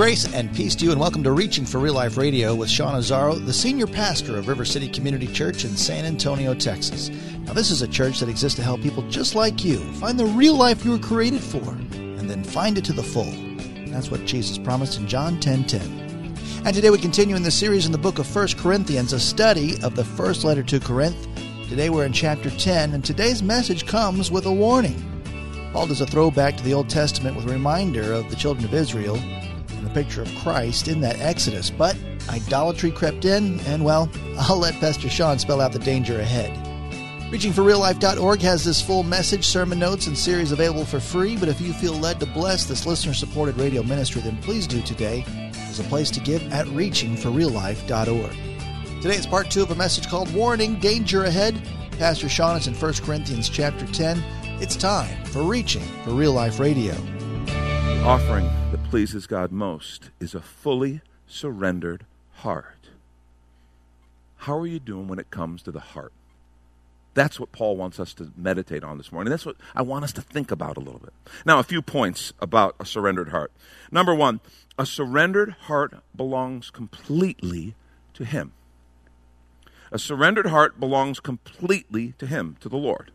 Grace and peace to you, and welcome to Reaching for Real Life Radio with Sean Azzaro, the senior pastor of River City Community Church in San Antonio, Texas. Now, this is a church that exists to help people just like you find the real life you were created for, and then find it to the full. That's what Jesus promised in John 10 10. And today we continue in the series in the book of 1 Corinthians, a study of the first letter to Corinth. Today we're in chapter 10, and today's message comes with a warning. Paul does a throwback to the Old Testament with a reminder of the children of Israel the picture of Christ in that Exodus, but idolatry crept in, and well, I'll let Pastor Sean spell out the danger ahead. ReachingForRealLife.org has this full message, sermon notes, and series available for free, but if you feel led to bless this listener supported radio ministry, then please do today. There's a place to give at ReachingForRealLife.org. Today is part two of a message called Warning Danger Ahead. Pastor Sean is in 1 Corinthians chapter 10. It's time for Reaching for Real Life Radio. Offering pleases God most is a fully surrendered heart. How are you doing when it comes to the heart? That's what Paul wants us to meditate on this morning. That's what I want us to think about a little bit. Now, a few points about a surrendered heart. Number one, a surrendered heart belongs completely to Him. A surrendered heart belongs completely to Him, to the Lord.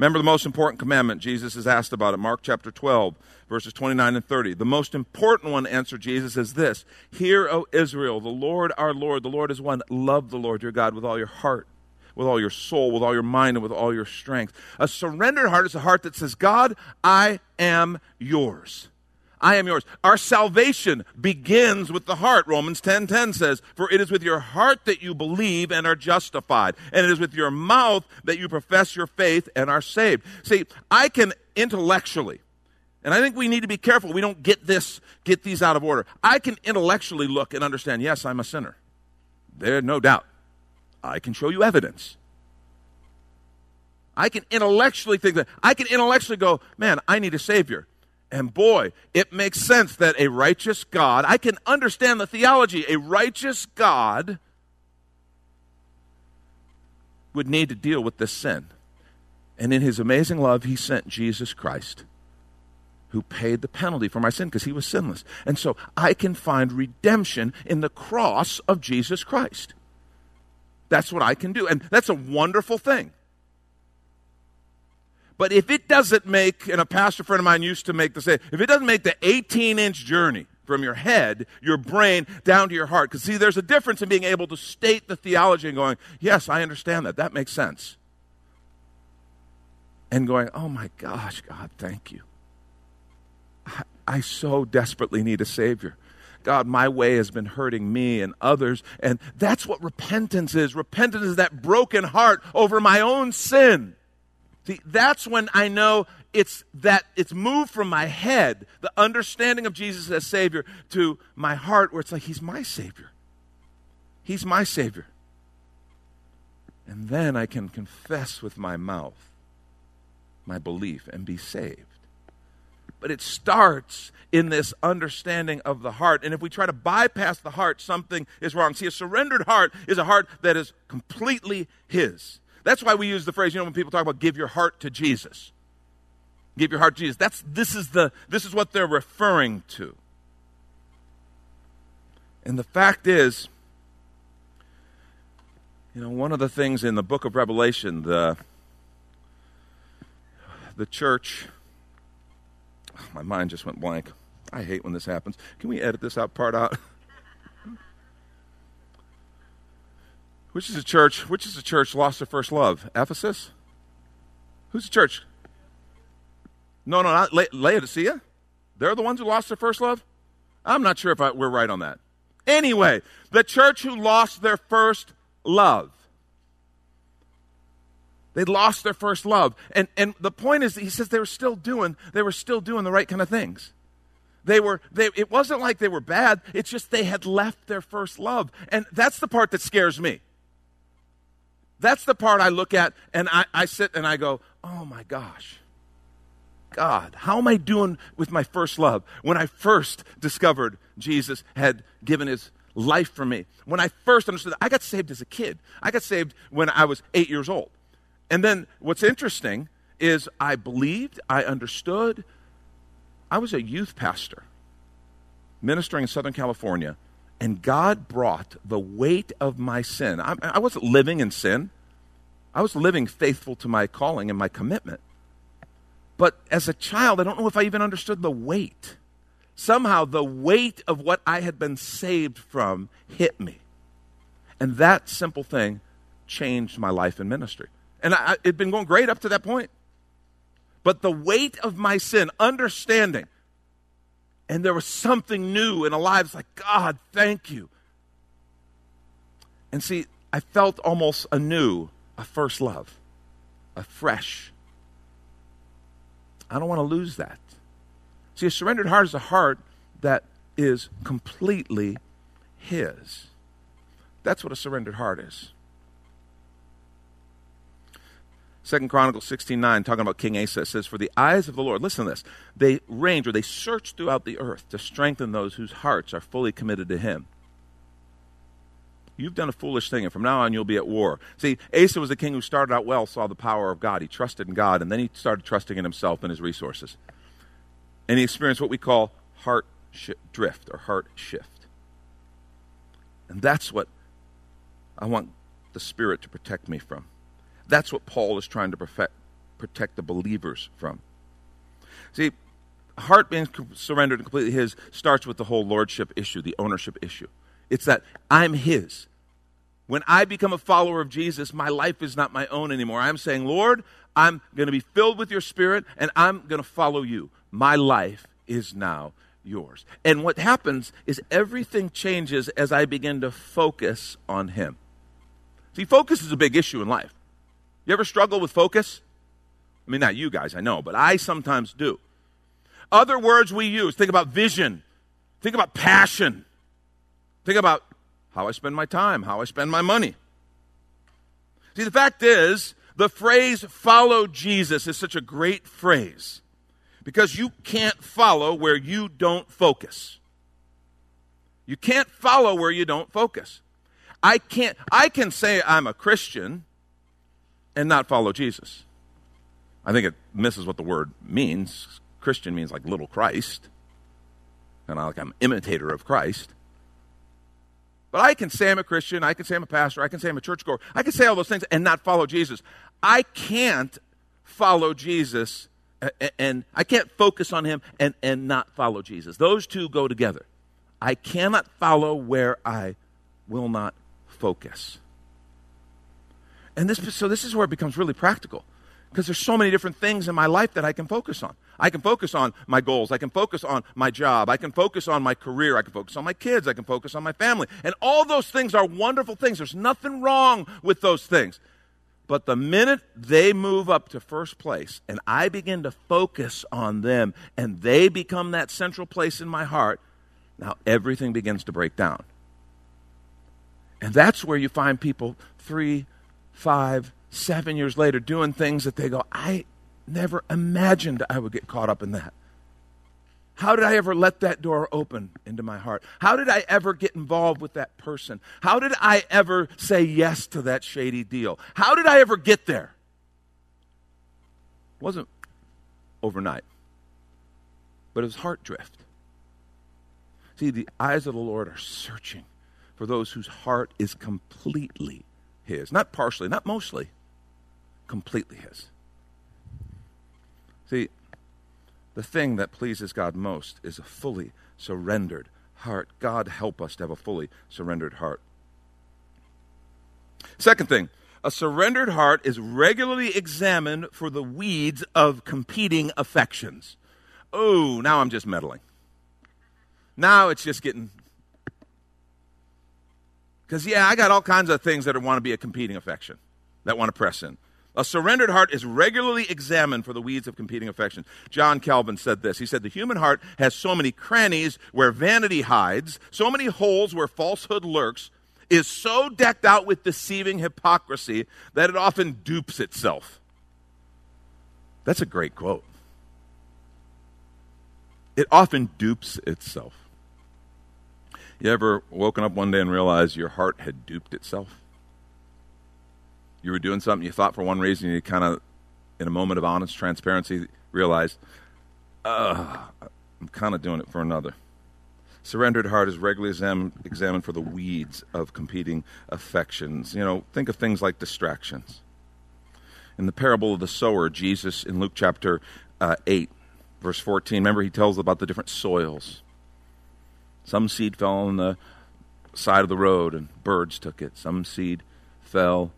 Remember the most important commandment Jesus is asked about it, Mark chapter 12, verses 29 and 30. The most important one, answered Jesus, is this Hear, O Israel, the Lord our Lord, the Lord is one. Love the Lord your God with all your heart, with all your soul, with all your mind, and with all your strength. A surrendered heart is a heart that says, God, I am yours. I am yours. Our salvation begins with the heart. Romans 10:10 10, 10 says, "For it is with your heart that you believe and are justified, and it is with your mouth that you profess your faith and are saved." See, I can intellectually and I think we need to be careful we don't get this get these out of order. I can intellectually look and understand, yes, I'm a sinner. There's no doubt. I can show you evidence. I can intellectually think that I can intellectually go, man, I need a savior. And boy, it makes sense that a righteous God, I can understand the theology, a righteous God would need to deal with this sin. And in his amazing love, he sent Jesus Christ, who paid the penalty for my sin because he was sinless. And so I can find redemption in the cross of Jesus Christ. That's what I can do. And that's a wonderful thing. But if it doesn't make, and a pastor friend of mine used to make the say, if it doesn't make the 18 inch journey from your head, your brain, down to your heart, because see, there's a difference in being able to state the theology and going, yes, I understand that. That makes sense. And going, oh my gosh, God, thank you. I, I so desperately need a Savior. God, my way has been hurting me and others. And that's what repentance is. Repentance is that broken heart over my own sin. See, that's when I know it's that it's moved from my head, the understanding of Jesus as Savior, to my heart, where it's like He's my Savior. He's my Savior. And then I can confess with my mouth my belief and be saved. But it starts in this understanding of the heart. And if we try to bypass the heart, something is wrong. See, a surrendered heart is a heart that is completely His. That's why we use the phrase, you know, when people talk about give your heart to Jesus. Give your heart to Jesus. That's this is the this is what they're referring to. And the fact is, you know, one of the things in the book of Revelation, the the church oh, my mind just went blank. I hate when this happens. Can we edit this out part out? Which is a church? Which is a church lost their first love? Ephesus. Who's the church? No, no, not La- Laodicea. They're the ones who lost their first love. I'm not sure if I, we're right on that. Anyway, the church who lost their first love. They lost their first love. And, and the point is, he says they were still doing, they were still doing the right kind of things. They were, they, it wasn't like they were bad. It's just they had left their first love. And that's the part that scares me. That's the part I look at and I, I sit and I go, oh my gosh. God, how am I doing with my first love? When I first discovered Jesus had given his life for me, when I first understood I got saved as a kid. I got saved when I was eight years old. And then what's interesting is I believed, I understood. I was a youth pastor ministering in Southern California, and God brought the weight of my sin. I, I wasn't living in sin, I was living faithful to my calling and my commitment. But as a child, I don't know if I even understood the weight. Somehow, the weight of what I had been saved from hit me. And that simple thing changed my life and ministry. And I, it had been going great up to that point. But the weight of my sin, understanding, and there was something new in a life. It's like, God, thank you. And see, I felt almost anew a first love, a fresh I don't want to lose that. See, a surrendered heart is a heart that is completely His. That's what a surrendered heart is. Second Chronicles 16:9, talking about King Asa, says, For the eyes of the Lord, listen to this, they range or they search throughout the earth to strengthen those whose hearts are fully committed to him. You've done a foolish thing, and from now on you'll be at war. See, Asa was the king who started out well, saw the power of God. He trusted in God, and then he started trusting in himself and his resources. And he experienced what we call heart sh- drift or heart shift. And that's what I want the Spirit to protect me from. That's what Paul is trying to perfect, protect the believers from. See, heart being surrendered and completely his starts with the whole lordship issue, the ownership issue. It's that I'm his. When I become a follower of Jesus, my life is not my own anymore. I'm saying, Lord, I'm going to be filled with your spirit and I'm going to follow you. My life is now yours. And what happens is everything changes as I begin to focus on him. See, focus is a big issue in life. You ever struggle with focus? I mean, not you guys, I know, but I sometimes do. Other words we use think about vision, think about passion, think about how I spend my time, how I spend my money. See, the fact is, the phrase follow Jesus is such a great phrase because you can't follow where you don't focus. You can't follow where you don't focus. I can't I can say I'm a Christian and not follow Jesus. I think it misses what the word means. Christian means like little Christ. And I like I'm imitator of Christ. But I can say I'm a Christian, I can say I'm a pastor, I can say I'm a churchgoer, I can say all those things and not follow Jesus. I can't follow Jesus and I can't focus on him and, and not follow Jesus. Those two go together. I cannot follow where I will not focus. And this so this is where it becomes really practical because there's so many different things in my life that I can focus on. I can focus on my goals. I can focus on my job. I can focus on my career. I can focus on my kids. I can focus on my family. And all those things are wonderful things. There's nothing wrong with those things. But the minute they move up to first place and I begin to focus on them and they become that central place in my heart, now everything begins to break down. And that's where you find people three, five, seven years later doing things that they go, I never imagined I would get caught up in that. How did I ever let that door open into my heart? How did I ever get involved with that person? How did I ever say yes to that shady deal? How did I ever get there? It wasn't overnight, but it was heart drift. See, the eyes of the Lord are searching for those whose heart is completely His. Not partially, not mostly, completely His. See, the thing that pleases God most is a fully surrendered heart. God help us to have a fully surrendered heart. Second thing, a surrendered heart is regularly examined for the weeds of competing affections. Oh, now I'm just meddling. Now it's just getting. Because, yeah, I got all kinds of things that want to be a competing affection, that want to press in. A surrendered heart is regularly examined for the weeds of competing affections. John Calvin said this. He said, The human heart has so many crannies where vanity hides, so many holes where falsehood lurks, is so decked out with deceiving hypocrisy that it often dupes itself. That's a great quote. It often dupes itself. You ever woken up one day and realized your heart had duped itself? you were doing something you thought for one reason, you kind of, in a moment of honest transparency, realized, uh, I'm kind of doing it for another. surrendered heart is regularly exam- examined for the weeds of competing affections. You know, think of things like distractions. In the parable of the sower, Jesus in Luke chapter uh, 8, verse 14, remember he tells about the different soils. Some seed fell on the side of the road and birds took it. Some seed fell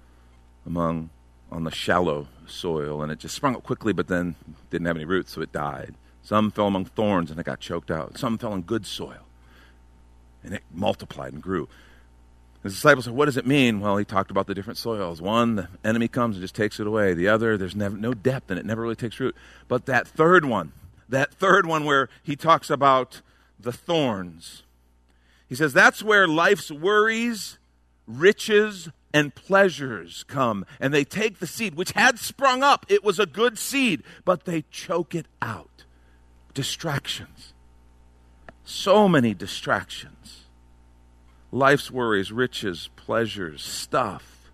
among on the shallow soil and it just sprung up quickly but then didn't have any roots so it died. Some fell among thorns and it got choked out. Some fell in good soil and it multiplied and grew. His disciples said, What does it mean? Well, he talked about the different soils. One, the enemy comes and just takes it away. The other, there's never, no depth and it never really takes root. But that third one, that third one where he talks about the thorns, he says that's where life's worries, riches, and pleasures come. And they take the seed, which had sprung up. It was a good seed, but they choke it out. Distractions. So many distractions. Life's worries, riches, pleasures, stuff.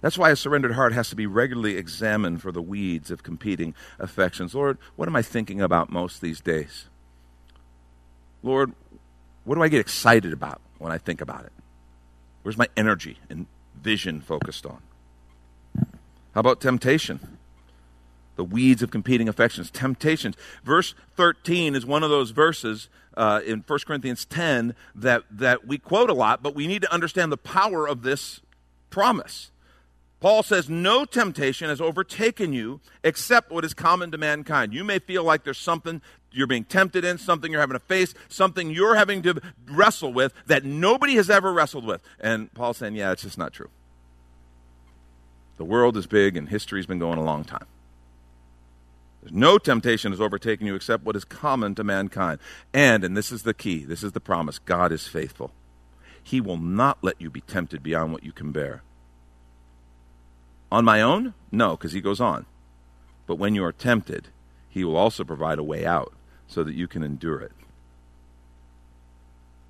That's why a surrendered heart has to be regularly examined for the weeds of competing affections. Lord, what am I thinking about most these days? Lord, what do I get excited about when I think about it? Where's my energy and vision focused on? How about temptation? The weeds of competing affections. Temptations. Verse 13 is one of those verses uh, in 1 Corinthians 10 that, that we quote a lot, but we need to understand the power of this promise. Paul says, No temptation has overtaken you except what is common to mankind. You may feel like there's something you're being tempted in, something you're having to face, something you're having to wrestle with that nobody has ever wrestled with. And Paul's saying, Yeah, it's just not true. The world is big and history's been going a long time. There's no temptation has overtaken you except what is common to mankind. And, and this is the key, this is the promise God is faithful. He will not let you be tempted beyond what you can bear. On my own? No, because he goes on. But when you are tempted, he will also provide a way out so that you can endure it.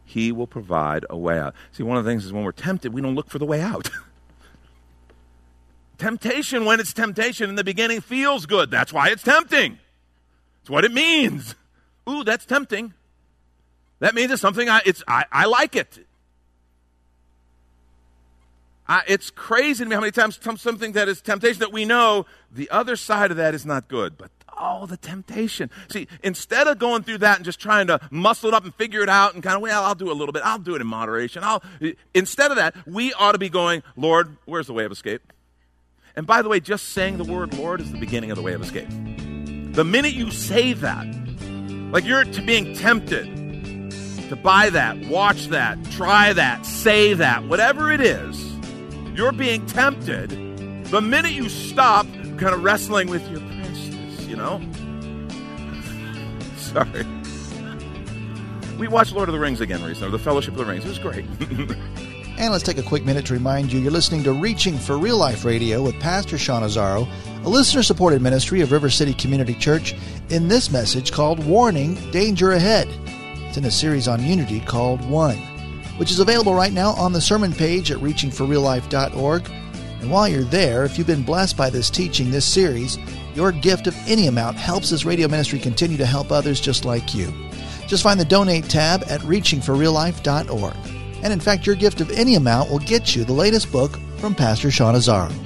He will provide a way out. See, one of the things is when we're tempted, we don't look for the way out. temptation, when it's temptation in the beginning, feels good. That's why it's tempting. It's what it means. Ooh, that's tempting. That means it's something I, it's, I, I like it. I, it's crazy to me how many times something that is temptation that we know the other side of that is not good. But oh, the temptation. See, instead of going through that and just trying to muscle it up and figure it out and kind of, well, I'll do a little bit. I'll do it in moderation. I'll, instead of that, we ought to be going, Lord, where's the way of escape? And by the way, just saying the word Lord is the beginning of the way of escape. The minute you say that, like you're being tempted to buy that, watch that, try that, say that, whatever it is, you're being tempted. The minute you stop kind of wrestling with your you know? Sorry. We watched Lord of the Rings again recently, The Fellowship of the Rings. It was great. and let's take a quick minute to remind you you're listening to Reaching for Real Life Radio with Pastor Sean Azzaro, a listener supported ministry of River City Community Church, in this message called Warning Danger Ahead. It's in a series on unity called One, which is available right now on the sermon page at reachingforreallife.org. And while you're there, if you've been blessed by this teaching, this series, your gift of any amount helps this radio ministry continue to help others just like you. Just find the donate tab at reachingforreallife.org. And in fact, your gift of any amount will get you the latest book from Pastor Sean Azzaro.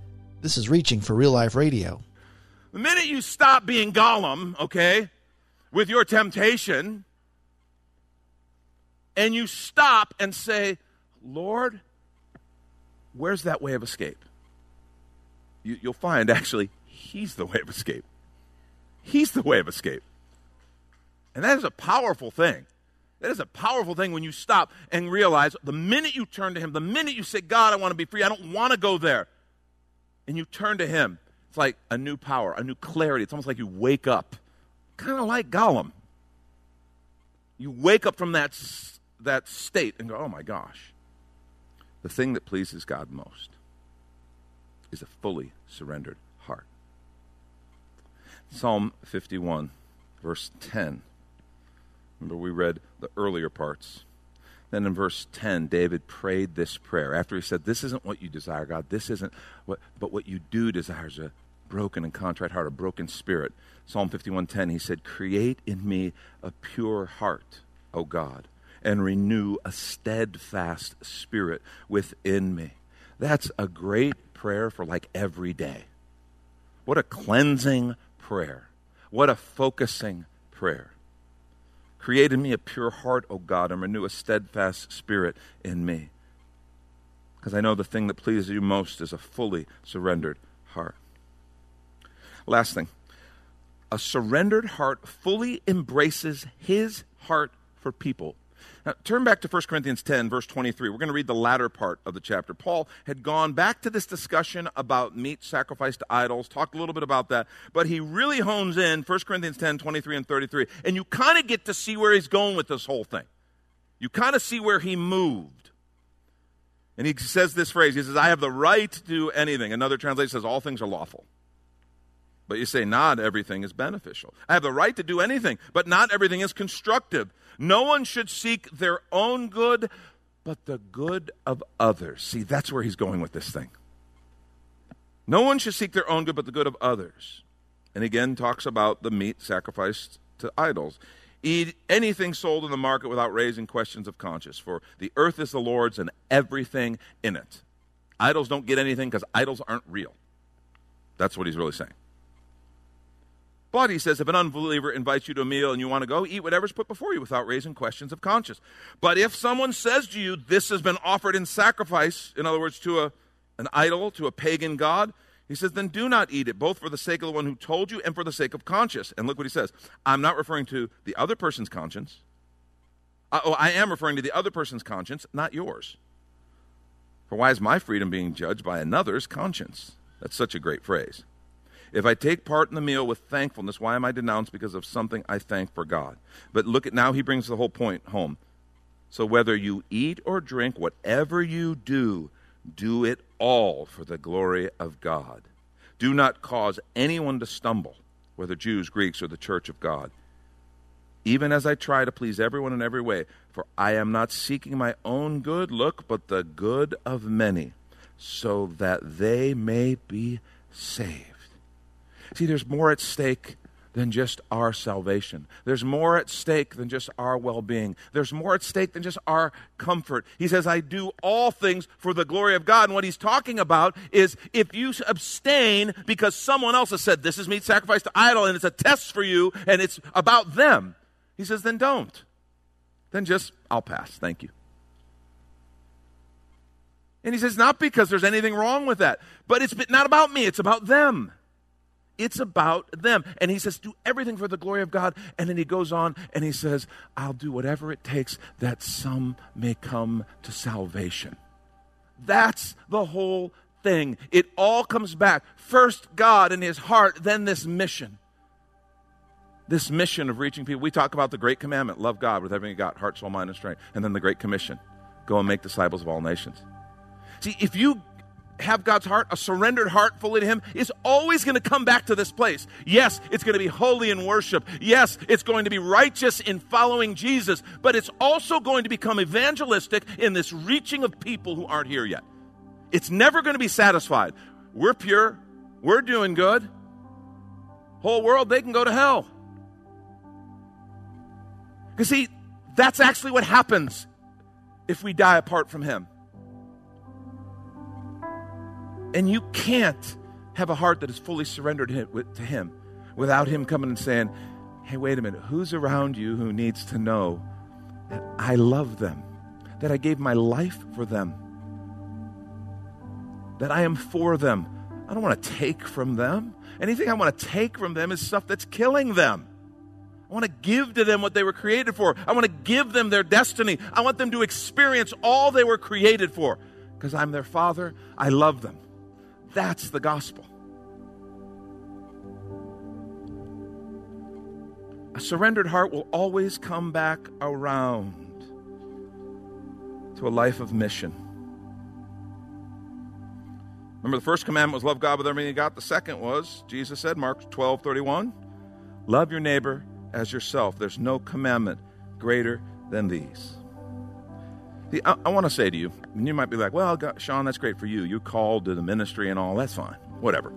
This is Reaching for Real Life Radio. The minute you stop being Gollum, okay, with your temptation, and you stop and say, Lord, where's that way of escape? You, will find actually He's the way of escape. He's the way of escape. And that is a powerful thing. That is a powerful thing when you stop and realize the minute you turn to Him, the minute you say, God, I want to be free, I don't want to go there, and you turn to Him, it's like a new power, a new clarity. It's almost like you wake up, kind of like Gollum. You wake up from that, that state and go, oh my gosh. The thing that pleases God most is a fully surrendered heart. Psalm 51, verse 10. Remember, we read the earlier parts. Then in verse 10, David prayed this prayer after he said, This isn't what you desire, God. This isn't what, but what you do desire is a broken and contrite heart, a broken spirit. Psalm 51:10, he said, Create in me a pure heart, O God, and renew a steadfast spirit within me. That's a great prayer for like every day. What a cleansing prayer. What a focusing prayer. Create in me a pure heart, O God, and renew a steadfast spirit in me. Because I know the thing that pleases you most is a fully surrendered heart. Last thing a surrendered heart fully embraces his heart for people now, turn back to 1 Corinthians 10, verse 23. We're going to read the latter part of the chapter. Paul had gone back to this discussion about meat sacrificed to idols, talked a little bit about that, but he really hones in 1 Corinthians 10, 23 and 33. And you kind of get to see where he's going with this whole thing. You kind of see where he moved. And he says this phrase He says, I have the right to do anything. Another translation says, All things are lawful. But you say, Not everything is beneficial. I have the right to do anything, but not everything is constructive. No one should seek their own good, but the good of others. See, that's where he's going with this thing. No one should seek their own good, but the good of others. And again, talks about the meat sacrificed to idols. Eat anything sold in the market without raising questions of conscience, for the earth is the Lord's and everything in it. Idols don't get anything because idols aren't real. That's what he's really saying. But he says, if an unbeliever invites you to a meal and you want to go, eat whatever's put before you without raising questions of conscience. But if someone says to you, this has been offered in sacrifice, in other words, to a, an idol, to a pagan god, he says, then do not eat it, both for the sake of the one who told you and for the sake of conscience. And look what he says. I'm not referring to the other person's conscience. Uh, oh, I am referring to the other person's conscience, not yours. For why is my freedom being judged by another's conscience? That's such a great phrase. If I take part in the meal with thankfulness, why am I denounced because of something I thank for God? But look at now, he brings the whole point home. So whether you eat or drink, whatever you do, do it all for the glory of God. Do not cause anyone to stumble, whether Jews, Greeks, or the church of God. Even as I try to please everyone in every way, for I am not seeking my own good look, but the good of many, so that they may be saved. See, there's more at stake than just our salvation. There's more at stake than just our well being. There's more at stake than just our comfort. He says, I do all things for the glory of God. And what he's talking about is if you abstain because someone else has said, This is meat sacrificed to idol, and it's a test for you, and it's about them, he says, Then don't. Then just, I'll pass. Thank you. And he says, Not because there's anything wrong with that, but it's not about me, it's about them. It's about them. And he says, Do everything for the glory of God. And then he goes on and he says, I'll do whatever it takes that some may come to salvation. That's the whole thing. It all comes back. First, God and his heart, then this mission. This mission of reaching people. We talk about the great commandment love God with everything you got, heart, soul, mind, and strength. And then the great commission go and make disciples of all nations. See, if you have God's heart, a surrendered heart fully to Him, is always going to come back to this place. Yes, it's going to be holy in worship. Yes, it's going to be righteous in following Jesus, but it's also going to become evangelistic in this reaching of people who aren't here yet. It's never going to be satisfied. We're pure, we're doing good. Whole world, they can go to hell. Because, see, that's actually what happens if we die apart from Him. And you can't have a heart that is fully surrendered to Him without Him coming and saying, Hey, wait a minute, who's around you who needs to know that I love them, that I gave my life for them, that I am for them? I don't want to take from them. Anything I want to take from them is stuff that's killing them. I want to give to them what they were created for. I want to give them their destiny. I want them to experience all they were created for because I'm their father. I love them. That's the gospel. A surrendered heart will always come back around to a life of mission. Remember, the first commandment was love God with everything you got. The second was, Jesus said, Mark 12 31, love your neighbor as yourself. There's no commandment greater than these. I, I want to say to you, and you might be like, well, God, Sean, that's great for you. You called to the ministry and all. That's fine. Whatever.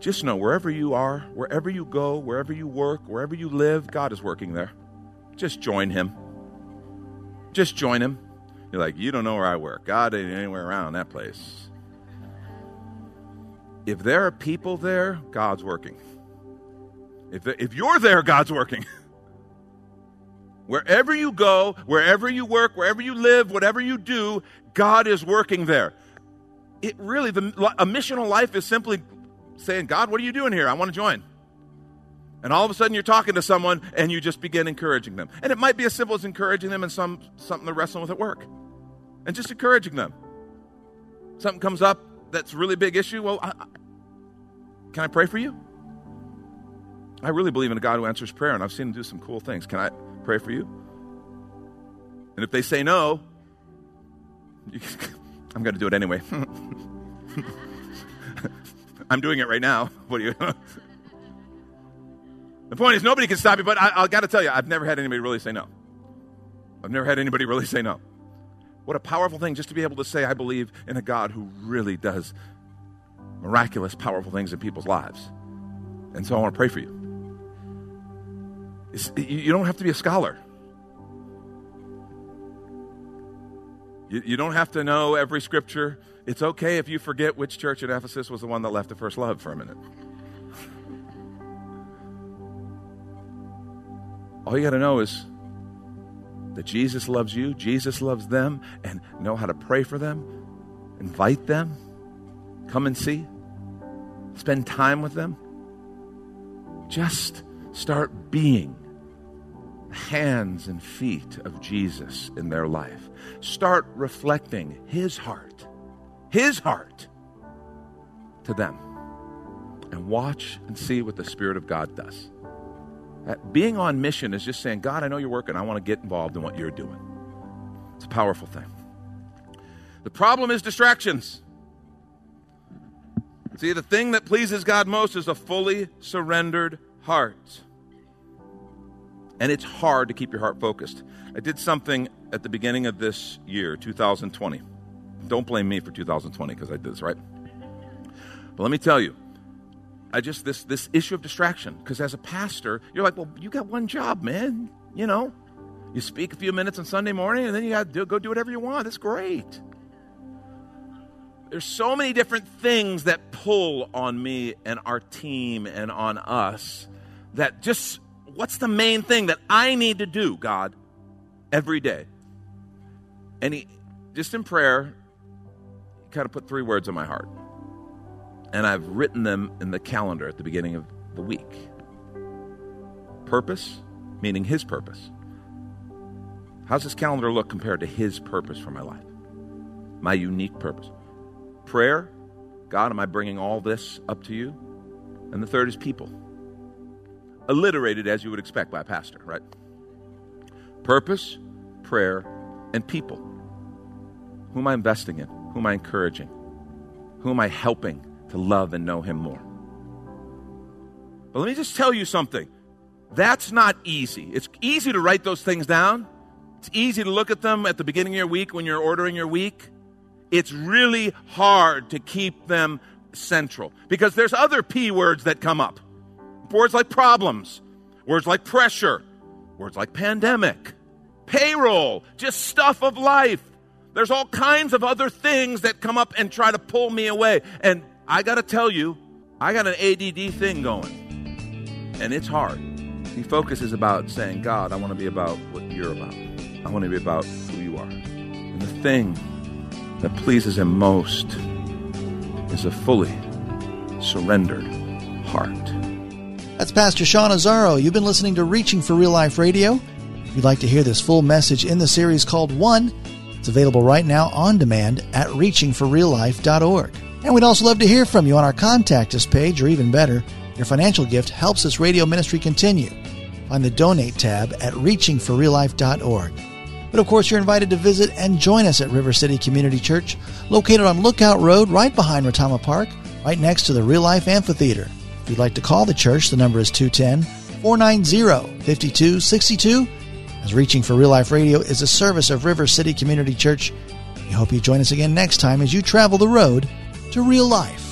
Just know wherever you are, wherever you go, wherever you work, wherever you live, God is working there. Just join Him. Just join Him. You're like, you don't know where I work. God ain't anywhere around that place. If there are people there, God's working. If, if you're there, God's working. wherever you go, wherever you work, wherever you live, whatever you do, God is working there. It really, the, a missional life is simply saying, God, what are you doing here? I want to join. And all of a sudden you're talking to someone and you just begin encouraging them. And it might be as simple as encouraging them in some, something they're wrestling with at work. And just encouraging them. Something comes up that's a really big issue. Well, I, I, can I pray for you? I really believe in a God who answers prayer, and I've seen him do some cool things. Can I pray for you? And if they say no, I'm going to do it anyway. I'm doing it right now. What do you? the point is, nobody can stop me, but I, I got to tell you, I've never had anybody really say no. I've never had anybody really say no. What a powerful thing just to be able to say, I believe in a God who really does miraculous, powerful things in people's lives. And so I want to pray for you. You don't have to be a scholar. You, don't have to know every scripture. It's okay if you forget which church in Ephesus was the one that left the first love for a minute. All you got to know is that Jesus loves you, Jesus loves them, and know how to pray for them, invite them, come and see, spend time with them. Just start being hands and feet of Jesus in their life. Start reflecting His heart, His heart to them. And watch and see what the Spirit of God does. Being on mission is just saying, God, I know you're working. I want to get involved in what you're doing. It's a powerful thing. The problem is distractions. See, the thing that pleases God most is a fully surrendered heart and it's hard to keep your heart focused. I did something at the beginning of this year, 2020. Don't blame me for 2020 because I did this, right? But let me tell you, I just this this issue of distraction because as a pastor, you're like, well, you got one job, man. You know, you speak a few minutes on Sunday morning, and then you got to go do whatever you want. That's great. There's so many different things that pull on me and our team and on us that just what's the main thing that I need to do, God, every day? And he, just in prayer, he kind of put three words on my heart. And I've written them in the calendar at the beginning of the week. Purpose, meaning his purpose. How's this calendar look compared to his purpose for my life? My unique purpose. Prayer, God, am I bringing all this up to you? And the third is people alliterated as you would expect by a pastor, right? Purpose, prayer, and people. Who am I investing in? Who am I encouraging? Who am I helping to love and know Him more? But let me just tell you something. That's not easy. It's easy to write those things down. It's easy to look at them at the beginning of your week when you're ordering your week. It's really hard to keep them central because there's other P words that come up. Words like problems, words like pressure, words like pandemic, payroll, just stuff of life. There's all kinds of other things that come up and try to pull me away. And I got to tell you, I got an ADD thing going, and it's hard. See, focus is about saying, God, I want to be about what you're about. I want to be about who you are. And the thing that pleases Him most is a fully surrendered heart. That's Pastor Sean Azzaro. You've been listening to Reaching for Real Life Radio. If you'd like to hear this full message in the series called One, it's available right now on demand at reachingforreallife.org. And we'd also love to hear from you on our contact us page, or even better, your financial gift helps this radio ministry continue. Find the donate tab at reachingforreallife.org. But of course, you're invited to visit and join us at River City Community Church, located on Lookout Road right behind Retama Park, right next to the Real Life Amphitheater. If you'd like to call the church, the number is 210 490 5262 as Reaching for Real Life Radio is a service of River City Community Church. We hope you join us again next time as you travel the road to real life.